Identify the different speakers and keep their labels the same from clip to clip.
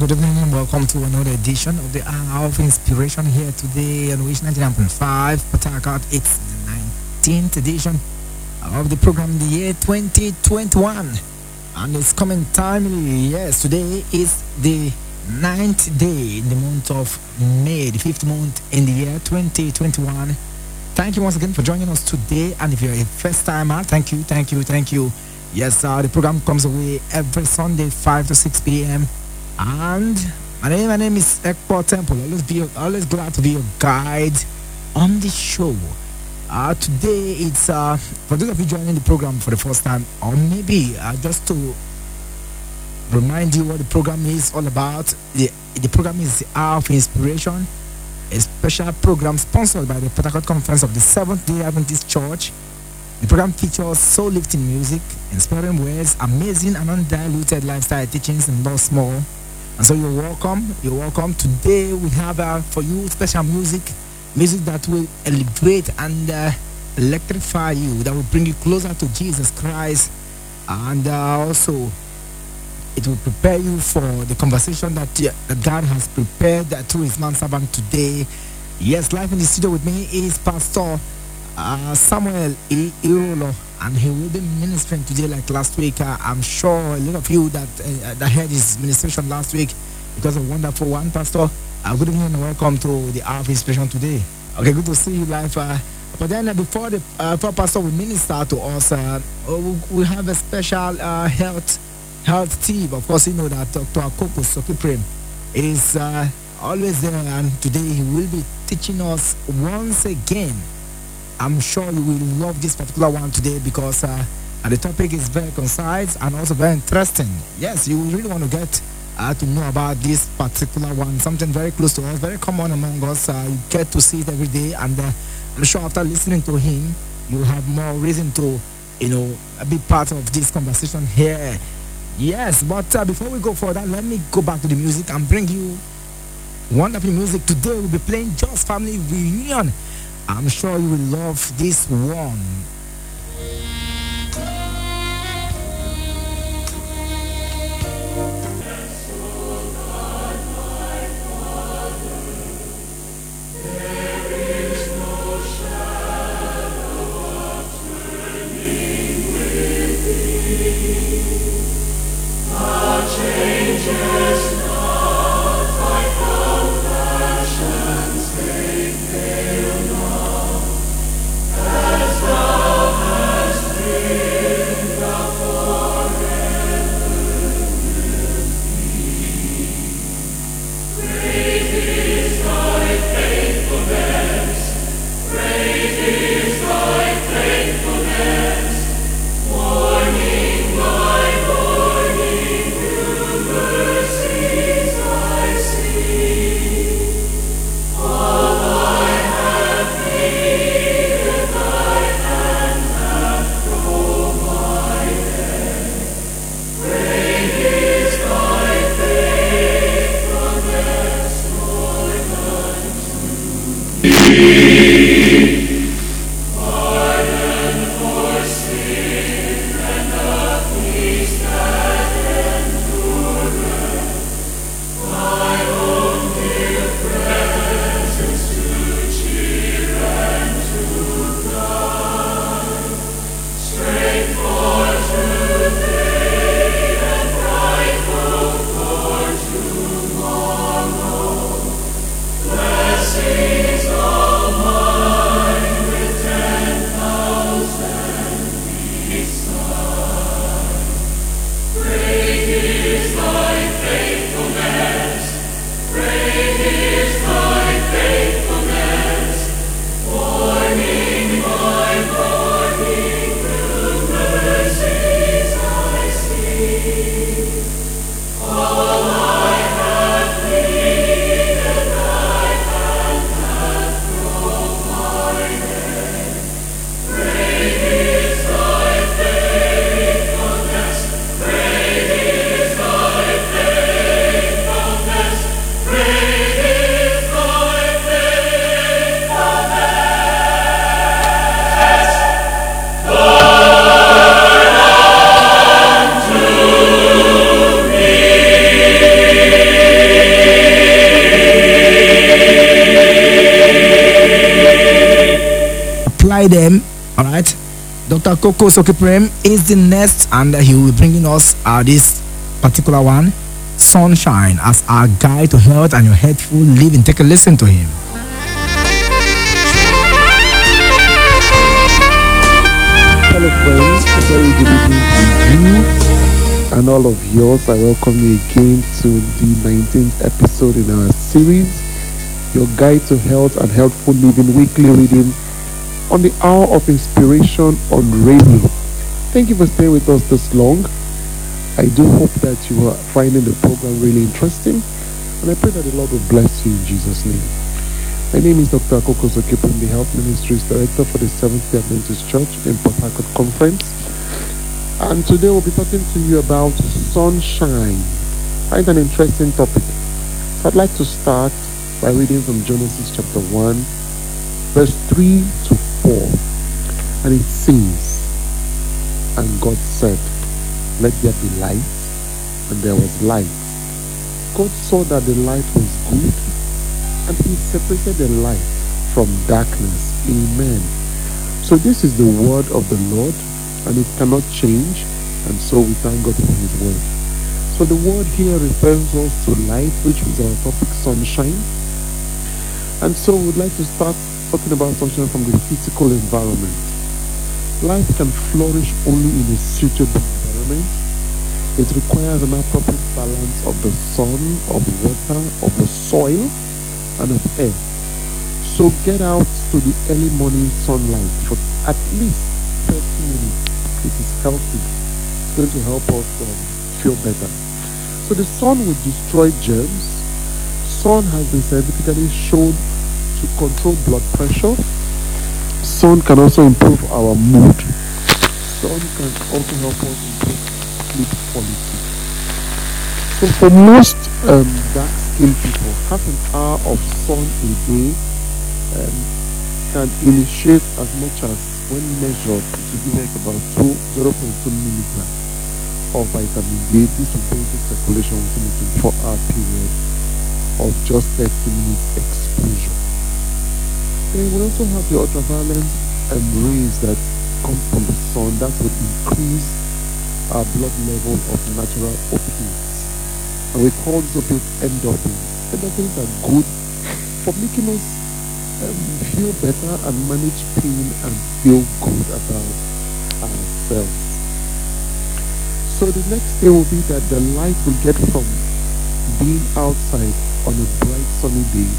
Speaker 1: good evening and welcome to another edition of the Hour of Inspiration here today on Wish 99.5 Port Harcourt. It's the 19th edition of the program, the year 2021. And it's coming timely. Yes, today is the ninth day in the month of May, the fifth month in the year 2021. Thank you once again for joining us today. And if you're a first timer, thank you, thank you, thank you. Yes, uh, the program comes away every Sunday, 5 to 6 p.m. And my name, my name is Ekpo Temple. Always be always glad to be your guide on the show. Uh, today it's uh, for those of you joining the program for the first time, or maybe uh, just to remind you what the program is all about. The the program is the Hour of Inspiration, a special program sponsored by the Harcourt Conference of the Seventh Day Adventist Church. The program features soul lifting music, inspiring words, amazing and undiluted lifestyle teachings, and lots more. And so you're welcome. You're welcome. Today we have uh, for you special music, music that will elevate and uh, electrify you, that will bring you closer to Jesus Christ, and uh, also it will prepare you for the conversation that, that God has prepared uh, through His man servant today. Yes, live in the studio with me is Pastor uh, Samuel Irolo, and he will be ministering today like last week. Uh, I'm sure a lot of you that uh, that heard his ministration last week because of wonderful one, Pastor. Uh, good evening and welcome to the Hour of Inspiration today. Okay, good to see you live. Uh, but then uh, before the uh, before Pastor will minister to us, uh, we, we have a special health health team. Of course, you know that Dr. Akoko Sokiprem is always there, and today he will be teaching us once again. I'm sure you will love this particular one today because uh, the topic is very concise and also very interesting. Yes, you really want to get uh, to know about this particular one, something very close to us, very common among us. Uh, you get to see it every day, and uh, I'm sure after listening to him, you'll have more reason to, you know, be part of this conversation here. Yes, but uh, before we go further, let me go back to the music and bring you wonderful music. Today we'll be playing Just Family Reunion. I'm sure you will love this one. Buy them. All right. Dr. Coco Sokiprem is the next, and he will be bringing us uh, this particular one, Sunshine, as our guide to health and your healthful living. Take a listen to him.
Speaker 2: Hello, friends. And all of yours. I welcome you again to the 19th episode in our series, Your Guide to Health and Healthful Living Weekly Reading on the Hour of Inspiration on radio. Thank you for staying with us this long. I do hope that you are finding the program really interesting, and I pray that the Lord will bless you in Jesus' name. My name is Dr. Akoko Zokipun, the Health Ministries Director for the Seventh-day Adventist Church in Port Harcourt Conference. And today we'll be talking to you about sunshine. Quite an interesting topic. So I'd like to start by reading from Genesis chapter 1, verse 3 to 4. And it says, And God said, Let there be light, and there was light. God saw that the light was good, and he separated the light from darkness. Amen. So this is the word of the Lord, and it cannot change, and so we thank God for his word. So the word here refers us to light, which is our topic, sunshine. And so we'd like to start talking about sunshine from the physical environment. Life can flourish only in a suitable environment. It requires an appropriate balance of the sun, of water, of the soil, and of air. So get out to the early morning sunlight for at least 30 minutes. It is healthy. It's going to help us um, feel better. So the sun will destroy germs. Sun has been scientifically shown to control blood pressure. Sun can also improve our mood. Sun can also help us improve sleep quality. So for most um, dark-skinned people, half an hour of sun a day um, can initiate as much as when measured to give like about 2, 0.2 milligrams of vitamin D. This will bring the circulation within a 24-hour period of just 30 minutes exposure. Then we also have the ultraviolet um, rays that come from the sun that will increase our blood level of natural opiates. And we call these opiates endorphins. Endorphins are good for making us um, feel better and manage pain and feel good about ourselves. So the next thing will be that the light we get from being outside on a bright sunny day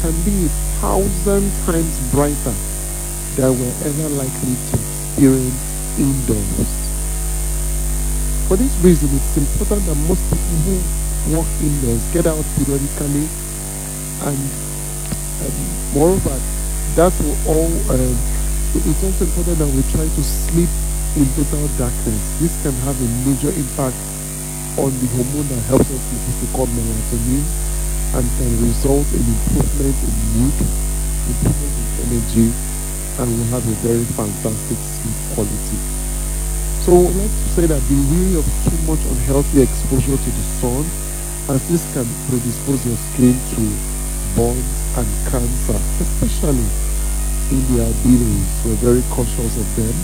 Speaker 2: can be a thousand times brighter than we're ever likely to experience indoors. For this reason, it's important that most people who work indoors get out periodically and um, moreover, that will all, um, it's also important that we try to sleep in total darkness. This can have a major impact on the hormone that helps us sleep, which we melatonin, and can result in improvement in mood, improvement in energy, and we'll have a very fantastic sleep quality. So let's say that be wary of too much unhealthy exposure to the sun, as this can predispose your skin to burns and cancer, especially in the albinos. We're very cautious of them.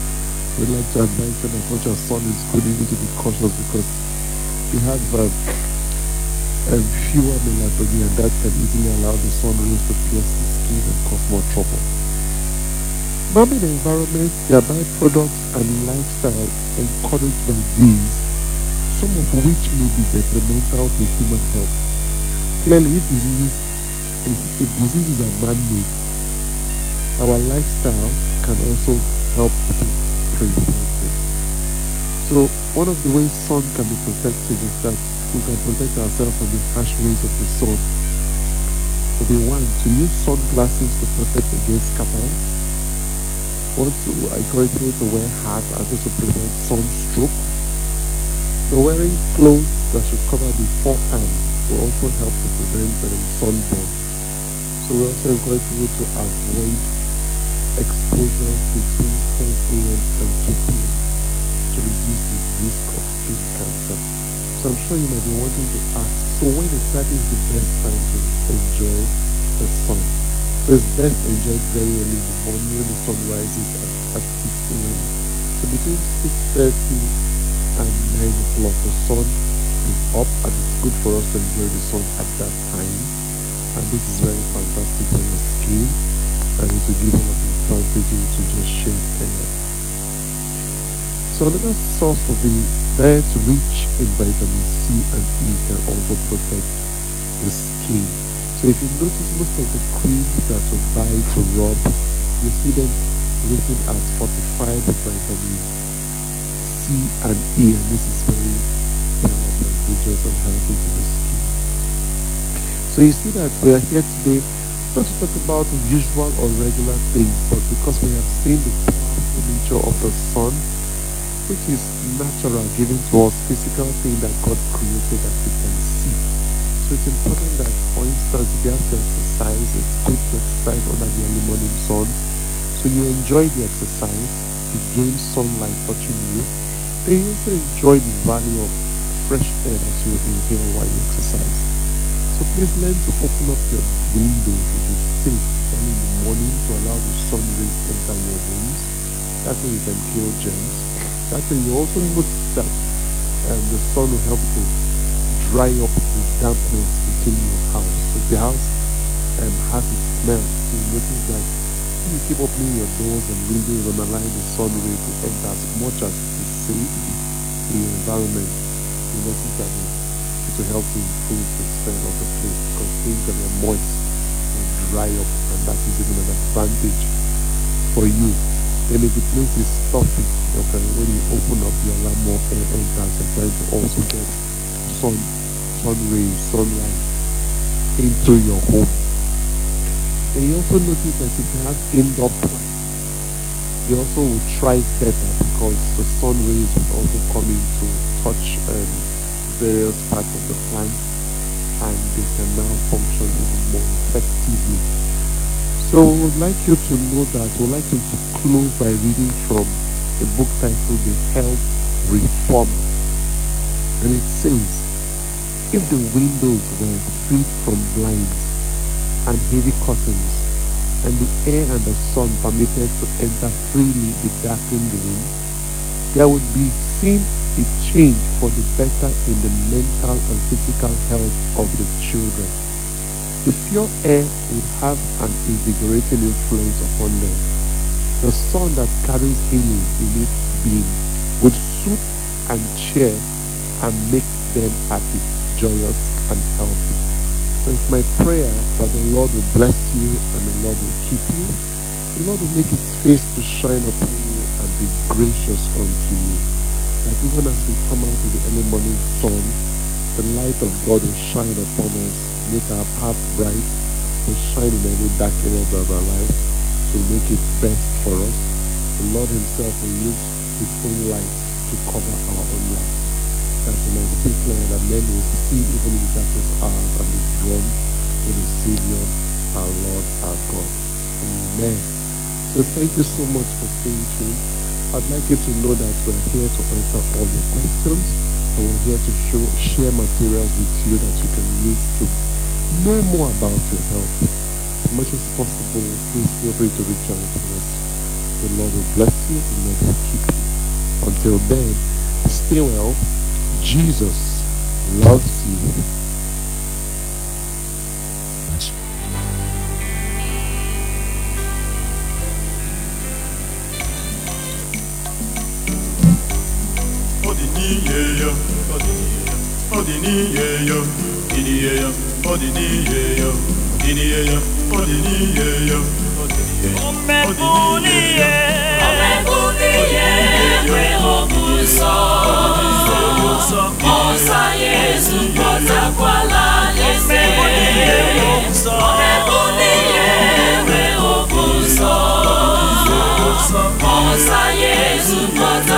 Speaker 2: We like to advise them as much as sun is good, you need to be cautious because they have um, um, fewer melatonin and that can easily allow the sun rays to pierce the skin and cause more trouble. Farming environment, their byproducts and lifestyle encouraged by these, some of which may be detrimental to human health. Clearly, if diseases, if diseases are man-made, our lifestyle can also help to prevent it. So one of the ways sun can be protected is that we can protect ourselves from the harsh rays of the sun. So we want to use sunglasses to protect against cataracts want to encourage people to wear hats and also prevent sunstroke. So wearing clothes that should cover the forearm will also help to prevent um, sunburn. So we also encourage people to avoid exposure between 10 a.m. and 2 p.m. to reduce the risk of skin cancer. So I'm sure you might be wanting to ah, ask, so when exactly is the best time to enjoy the sun? It's best enjoyed very early in the morning when the sun rises at, at 6 a.m. So between 6.30 and 9 o'clock, the sun is up and it's good for us to enjoy the sun at that time. And this is very fantastic for your skin and it will give all of the advantages to just share earlier. So another source of the diet rich in vitamin C and E can also protect the skin. So if you notice most of the creams that you buy to rub, you see them written as fortified vitamin C and E, and this is very, advantageous and healthy to the skin. So you see that we are here today not to talk about usual or regular things, but because we have seen the powerful nature of the sun, which is natural, given to us physical thing that God created that we can see. So it's important that, for instance, if you have to exercise, it's good to exercise under the early morning sun. So you enjoy the exercise, you gain sunlight touching you. Then also enjoy the value of fresh air that you inhale while you exercise. So please learn to open up your windows if you safe early in the morning to allow the sun rays enter your rooms. That way you can kill germs. You also notice that um, the sun will help to dry up the dampness within your house. So the house um, has a smell. You notice that if you keep opening your doors and windows and allowing the sun rays to enter as much as it is safe in your environment, you notice that it, will help to improve the smell of the place because things that are moist will dry up and that is even an advantage for you. Then if the place is stuffy, okay, when you open up your allow more air enters, you're trying to also get sun sun rays, sunlight into your home. And you also notice that if you have indoor plants, you also will thrive better because the sun rays will also come in to touch um, various parts of the plant and they can now function even more effectively. So we would like you to know that, we would like you to close by reading from a book titled The Health Reform. And it says, if the windows were freed from blinds and heavy curtains, and the air and the sun permitted to enter freely the darkened room, there would be seen a change for the better in the mental and physical health of the children. The pure air would have an invigorating influence upon them. The sun that carries healing in its beam would soothe and cheer and make them happy joyous and healthy. So it's my prayer that the Lord will bless you and the Lord will keep you. The Lord will make his face to shine upon you and be gracious unto you. That even as we come out of the early morning sun, the light of God will shine upon us, make our path bright, will shine in every dark area of our life to make it best for us. The Lord himself will use his own light to cover our own life that speak, Lord, that men will see even in the darkest hours and be drawn to the Savior, our Lord, our God. Amen. So thank you so much for staying tuned. I'd like you to know that we're here to answer all your questions and we're here to show, share materials with you that you can use to know more about your health. As much as possible, please feel free to reach out to us. The Lord will bless you, the Lord will keep you. Until then, stay well Jesus loves you. Odiniyeya, Odiniyeya, Odiniyeya, odiniyeye odiniyeye omekuliye omekuliye pe obuso.
Speaker 3: Osa yesu kotakwala lese omekuliye pe obuso. Osa yesu kotakwala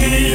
Speaker 3: Kiri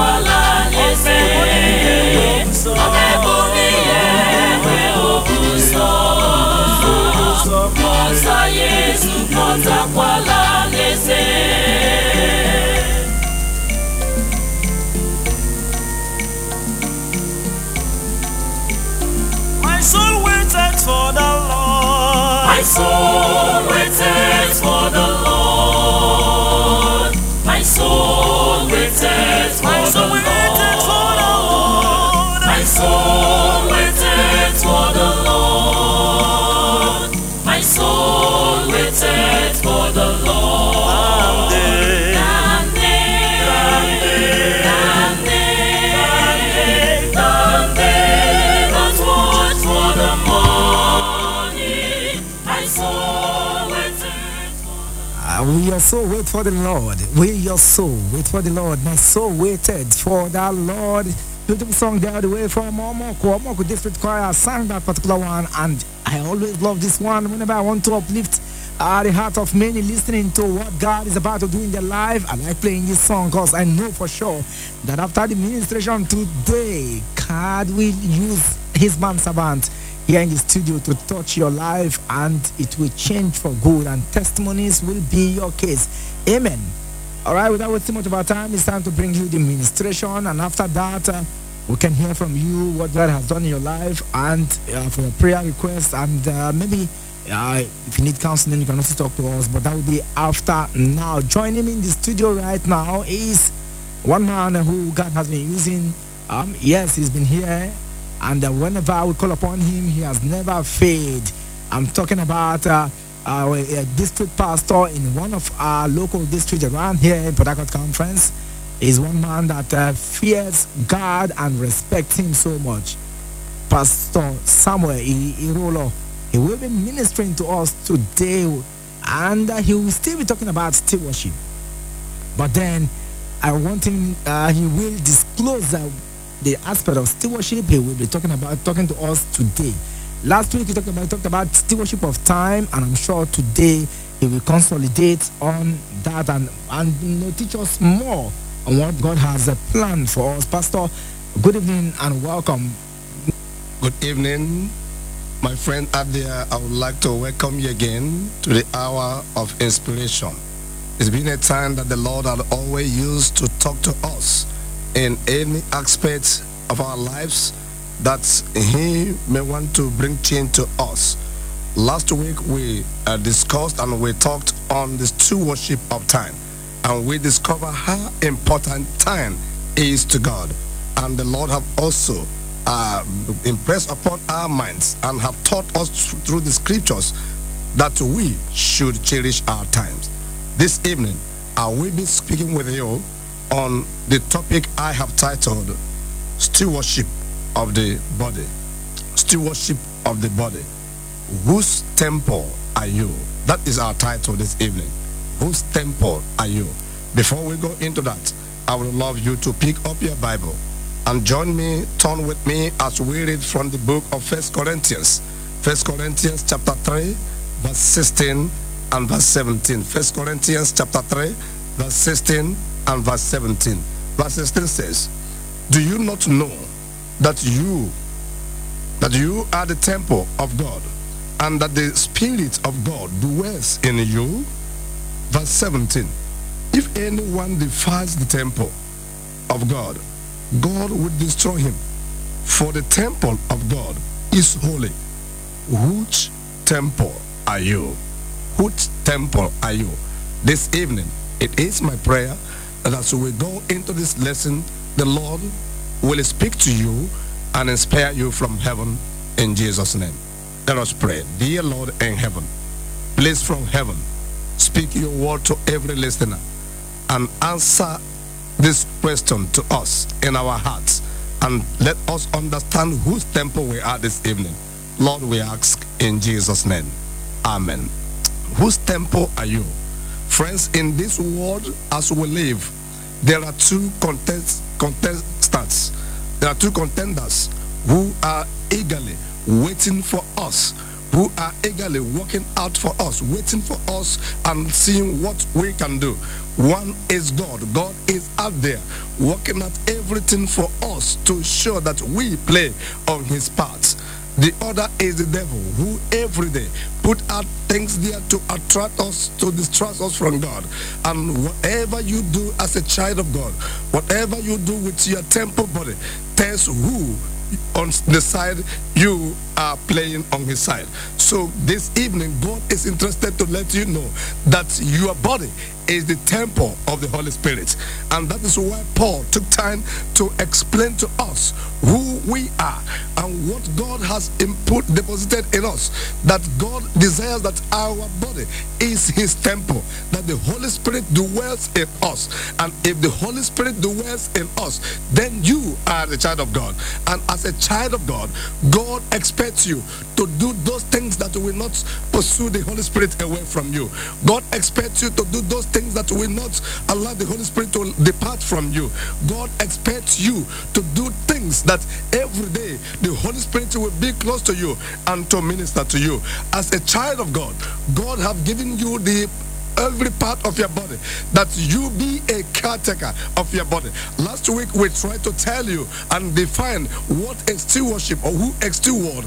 Speaker 3: pụtakwala alaeze ọ ga-ebu n'ihe enwe obu nsọ ọsa Yesu pụtakwala alaeze
Speaker 4: My soul waited for the Lord.
Speaker 3: My soul waited
Speaker 1: your soul wait for the Lord? Will your soul wait for the Lord? My soul waited for the Lord. Beautiful song there, the way from Omoku. Omoku District Choir sang that particular one, and I always love this one whenever I want to uplift uh, the heart of many listening to what God is about to do in their life. I like playing this song because I know for sure that after the ministration today, God will use his man servant here in the studio to touch your life and it will change for good and testimonies will be your case. Amen. All right, without wasting much of our time, it's time to bring you the ministration, and after that, uh, we can hear from you what God has done in your life and uh, for your prayer requests, and uh, maybe uh, if you need counseling, you can also talk to us. But that will be after now. Joining me in the studio right now is one man who God has been using. Um, yes, he's been here, and uh, whenever we call upon him, he has never failed. I'm talking about uh, our uh, district pastor in one of our local districts around here in Harcourt Conference. Is one man that uh, fears God and respects Him so much. Pastor Samuel Irolo. He will be ministering to us today, and uh, he will still be talking about stewardship. But then, I want him. Uh, he will disclose uh, the aspect of stewardship. He will be talking about talking to us today. Last week he talked about talked about stewardship of time, and I'm sure today he will consolidate on that and and you know, teach us more on what God has uh, planned for us. Pastor, good evening and welcome.
Speaker 5: Good evening, my friend Adia. I would like to welcome you again to the hour of inspiration. It's been a time that the Lord had always used to talk to us in any aspect of our lives that He may want to bring change to us. Last week we uh, discussed and we talked on the stewardship of time, and we discovered how important time is to God. And the Lord have also uh, impressed upon our minds and have taught us through the scriptures that we should cherish our times. This evening, I will be speaking with you on the topic I have titled Stewardship of the Body. Stewardship of the Body. Whose temple are you? That is our title this evening. Whose temple are you? Before we go into that, I would love you to pick up your Bible and join me, turn with me as we read from the book of First Corinthians. First Corinthians chapter 3, verse 16 and verse 17. First Corinthians chapter 3, verse 16 and verse 17. Verse 16 says, Do you not know that you that you are the temple of God, and that the Spirit of God dwells in you? Verse 17. If anyone defiles the temple of God, God will destroy him. For the temple of God is holy. Which temple are you? Which temple are you? This evening, it is my prayer that as we go into this lesson, the Lord will speak to you and inspire you from heaven in Jesus' name. Let us pray. Dear Lord in heaven, please from heaven, speak your word to every listener and answer this question to us in our hearts and let us understand whose temple we are this evening. Lord, we ask in Jesus' name. Amen. Whose temple are you? Friends, in this world as we live, there are two contest, contestants. There are two contenders who are eagerly waiting for us, who are eagerly working out for us, waiting for us and seeing what we can do. One is God. God is out there working at everything for us to show that we play on his part. The other is the devil who every day put out things there to attract us, to distract us from God. And whatever you do as a child of God, whatever you do with your temple body, tells who on the side you are playing on his side. So this evening, God is interested to let you know that your body is the temple of the Holy Spirit. And that is why Paul took time to explain to us who we are and what God has input deposited in us. That God desires that our body is his temple, that the Holy Spirit dwells in us. And if the Holy Spirit dwells in us, then you are the child of God. And as a child of God, God expects you to do those things that will not pursue the Holy Spirit away from you. God expects you to do those things that will not allow the Holy Spirit to depart from you. God expects you to do things that every day the Holy Spirit will be close to you and to minister to you. As a child of God, God have given you the every part of your body that you be a caretaker of your body. Last week we tried to tell you and define what a stewardship or who a steward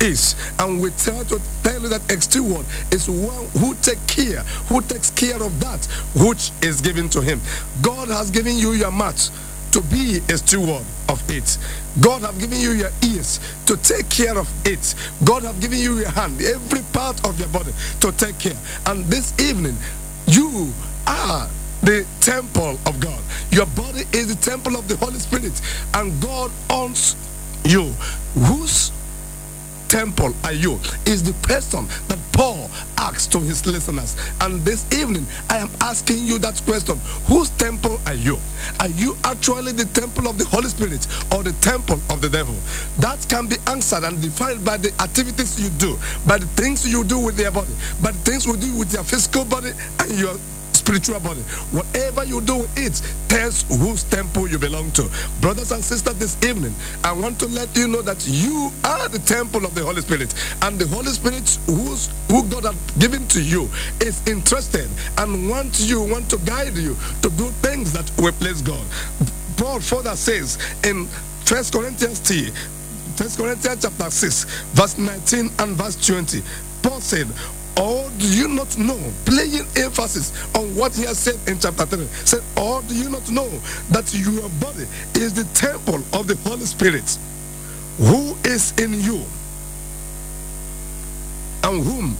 Speaker 5: is. And we try to tell you that a steward is one who take care who takes care of that which is given to him. God has given you your mouth to be a steward of it. God have given you your ears to take care of it. God have given you your hand, every part of your body to take care. And this evening, you are the temple of God. Your body is the temple of the Holy Spirit, and God owns you. Whose temple are you? Is the person that Paul asked to his listeners. And this evening, I am asking you that question Whose temple are you? Are you actually the temple of the Holy Spirit or the temple of the devil? That can be answered and defined by the activities you do, by the things you do with your body, by the things you do with your physical body and your spiritual body. Whatever you do it tells whose temple you belong to. Brothers and sisters, this evening, I want to let you know that you are the temple of the Holy Spirit. And the Holy Spirit who's, who God has given to you is interested and wants you, want to guide you to do things that will please God. Paul further says in 1 Corinthians 3, 1 Corinthians chapter 6, verse 19 and verse 20, Paul said, or do you not know, playing emphasis on what he has said in chapter 3, said, or do you not know that your body is the temple of the Holy Spirit who is in you and whom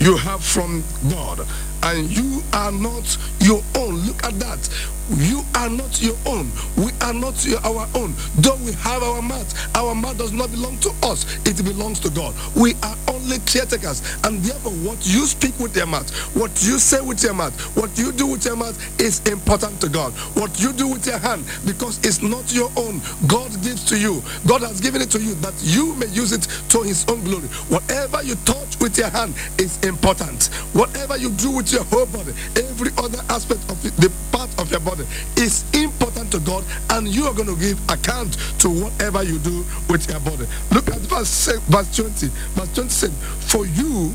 Speaker 5: you have from God and you are not your own. Look at that. You are not your own. We are not your, our own. Though we have our mouth, our mouth does not belong to us. It belongs to God. We are only caretakers. And therefore, what you speak with your mouth, what you say with your mouth, what you do with your mouth is important to God. What you do with your hand, because it's not your own. God gives to you. God has given it to you that you may use it to his own glory. Whatever you touch with your hand is important. Whatever you do with your whole body, every other aspect of the part of your body is important to God, and you are going to give account to whatever you do with your body. Look at verse, verse 20. Verse 20 said, For you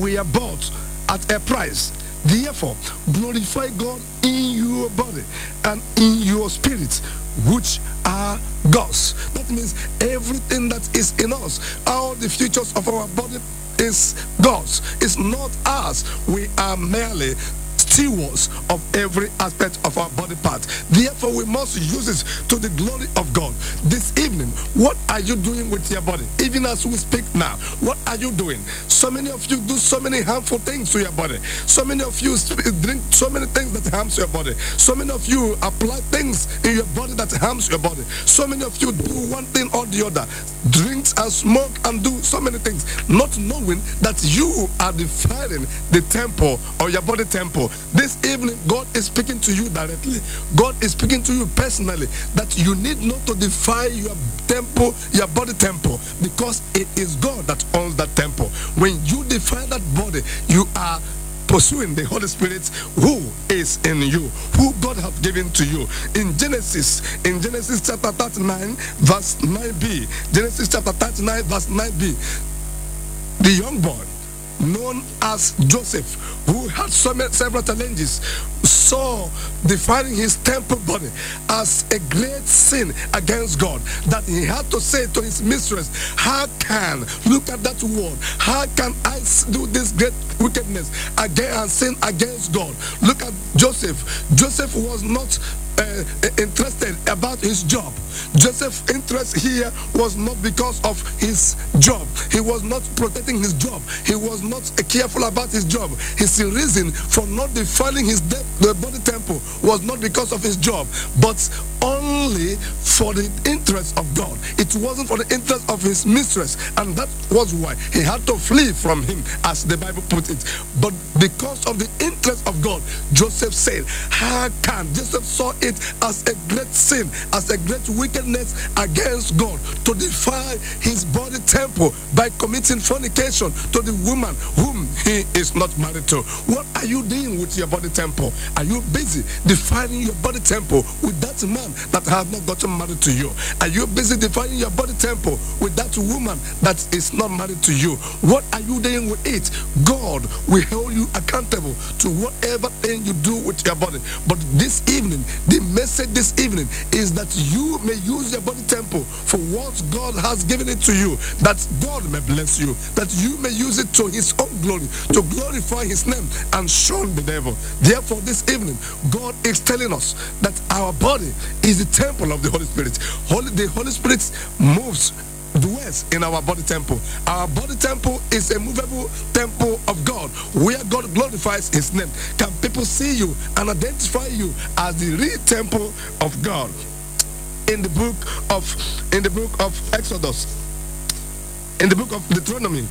Speaker 5: we are bought at a price. Therefore, glorify God in your body and in your spirit, which are God's. That means everything that is in us, all the futures of our body is God's. It's not us. We are merely stewards of every aspect of our body part. Therefore, we must use it to the glory of God. This evening, what are you doing with your body? Even as we speak now, what are you doing? So many of you do so many harmful things to your body. So many of you drink so many things that harms your body. So many of you apply things in your body that harms your body. So many of you do one thing or the other, drinks and smoke and do so many things, not knowing that you are defiling the temple or your body temple. This evening, God is speaking to you directly. God is speaking to you personally that you need not to defy your temple, your body temple, because it is God that owns that temple. When you defy that body, you are pursuing the Holy Spirit who is in you, who God have given to you. In Genesis, in Genesis chapter 39, verse 9b, Genesis chapter 39, verse 9b, the young boy known as Joseph, who had several challenges, saw defining his temple body as a great sin against God that he had to say to his mistress, How can, look at that word, how can I do this great wickedness again and sin against God? Look at Joseph. Joseph was not uh, interested about his job. Joseph's interest here was not because of his job. He was not protecting his job. He was not careful about his job. His reason for not defiling his the body temple was not because of his job, but only for the interest of God. It wasn't for the interest of his mistress, and that was why he had to flee from him, as the Bible put it. But because of the interest of God, Joseph said, How can Joseph saw it as a great sin, as a great wickedness against God to defy his body temple by committing fornication to the woman whom he is not married to? What are you doing with your body temple? Are you busy defiling your body temple with that man that has not gotten married to you? Are you busy defining your body temple with that woman that is not married to you? What are you doing with it? God will hold you accountable to whatever thing you do with your body. But this evening, the message this evening is that you may use your body temple for what God has given it to you, that God may bless you, that you may use it to his own glory, to glorify his name and shun the devil. Therefore, this evening, God is telling us that our body is the temple of the Holy Spirit. Holy, the Holy Spirit moves dwells in our body temple. Our body temple is a movable temple of God where God glorifies his name. Can people see you and identify you as the real temple of God? In the book of in the book of Exodus, in the book of Deuteronomy,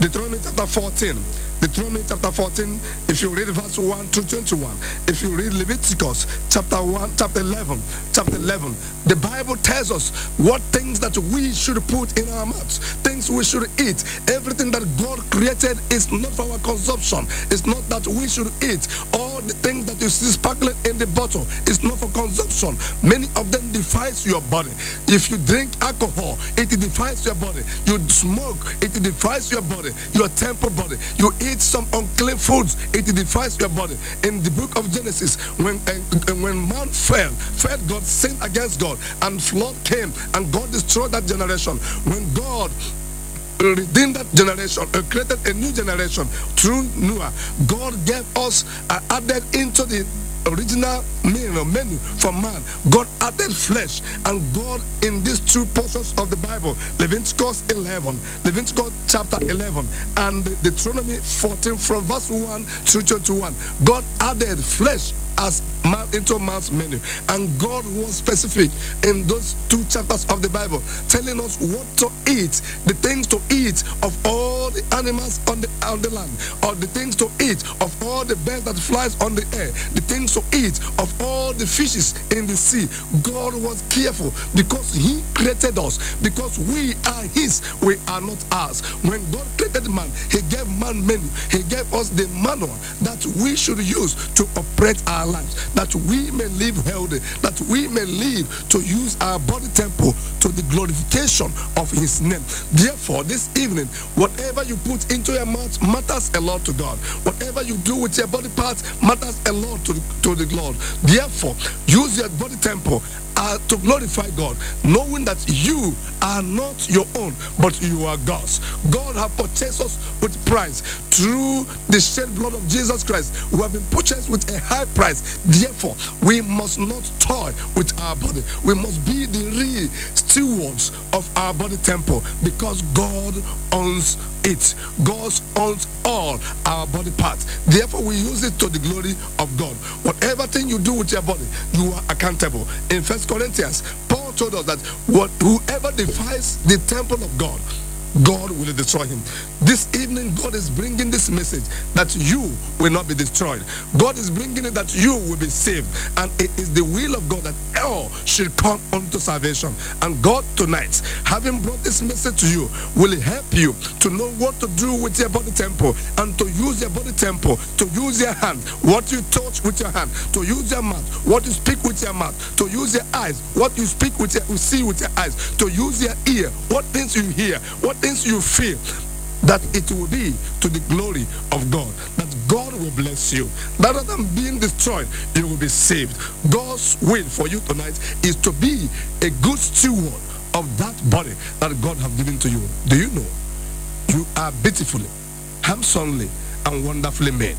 Speaker 5: Deuteronomy chapter 14. Deuteronomy chapter 14, if you read verse 1 to 21, if you read Leviticus chapter 1, chapter 11, chapter 11, the Bible tells us what things that we should put in our mouths, things we should eat. Everything that God created is not for our consumption. It's not that we should eat. All the things that you see sparkling in the bottle is not for consumption. Many of them defies your body. If you drink alcohol, it defies your body. You smoke, it defies your body, your temple body. You eat some unclean foods, it defies your body. In the book of Genesis, when uh, when man fell, fell, God sinned against God, and flood came, and God destroyed that generation. When God redeemed that generation, uh, created a new generation through Noah. God gave us, uh, added into the original menu, menu for man. God added flesh, and God in these two portions of the Bible, Leviticus 11, Leviticus chapter 11, and Deuteronomy 14 from verse 1 through 21, God added flesh as man into man's menu. And God was specific in those two chapters of the Bible, telling us what to eat, the things to eat of all the animals on the on the land, or the things to eat of all the birds that flies on the air, the things to eat of all the fishes in the sea. God was careful because He created us, because we are His, we are not ours. When God created man, He gave man menu, He gave us the manual that we should use to operate our lives, that we may live healthy, that we may live to use our body temple to the glorification of His name. Therefore, this evening, whatever you put into your mouth matters a lot to God. Whatever you do with your body parts matters a lot to, to the Lord. Therefore, use your body temple are to glorify God, knowing that you are not your own, but you are God's. God has purchased us with price through the shed blood of Jesus Christ. We have been purchased with a high price. Therefore, we must not toy with our body. We must be the real stewards of our body temple because God owns it. God owns all our body parts. Therefore, we use it to the glory of God. Whatever thing you do with your body, you are accountable. In First Corinthians, Paul told us that what whoever defies the temple of God, God will destroy him. This evening, God is bringing this message that you will not be destroyed. God is bringing it that you will be saved. And it is the will of God that all should come unto salvation. And God tonight, having brought this message to you, will help you to know what to do with your body temple and to use your body temple, to use your hand, what you touch with your hand, to use your mouth, what you speak with your mouth, to use your eyes, what you speak with your you see with your eyes, to use your ear, what things you hear, what things you feel that it will be to the glory of God. That God will bless you. Rather than being destroyed, you will be saved. God's will for you tonight is to be a good steward of that body that God have given to you. Do you know? You are beautifully, handsomely, and wonderfully made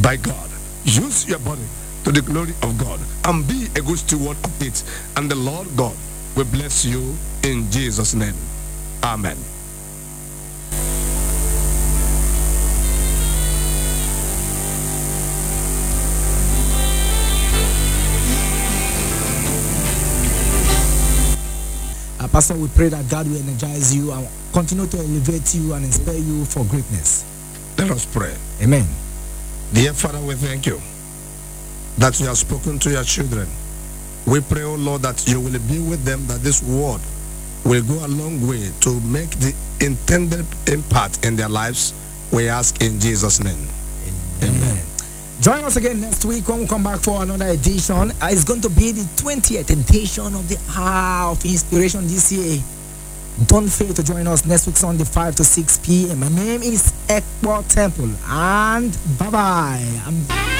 Speaker 5: by God. Use your body to the glory of God and be a good steward of it. And the Lord God will bless you in Jesus' name. Amen.
Speaker 1: Pastor, we pray that God will energize you and continue to elevate you and inspire you for greatness.
Speaker 5: Let us pray.
Speaker 1: Amen.
Speaker 5: Dear Father, we thank you that you have spoken to your children. We pray, oh Lord, that you will be with them, that this word will go a long way to make the intended impact in their lives. We ask in Jesus' name.
Speaker 1: Amen. Join us again next week when we come back for another edition. Uh, it's going to be the 20th edition of the Hour of Inspiration year. Don't fail to join us next week Sunday 5 to 6 p.m. My name is Ekpo Temple and bye bye.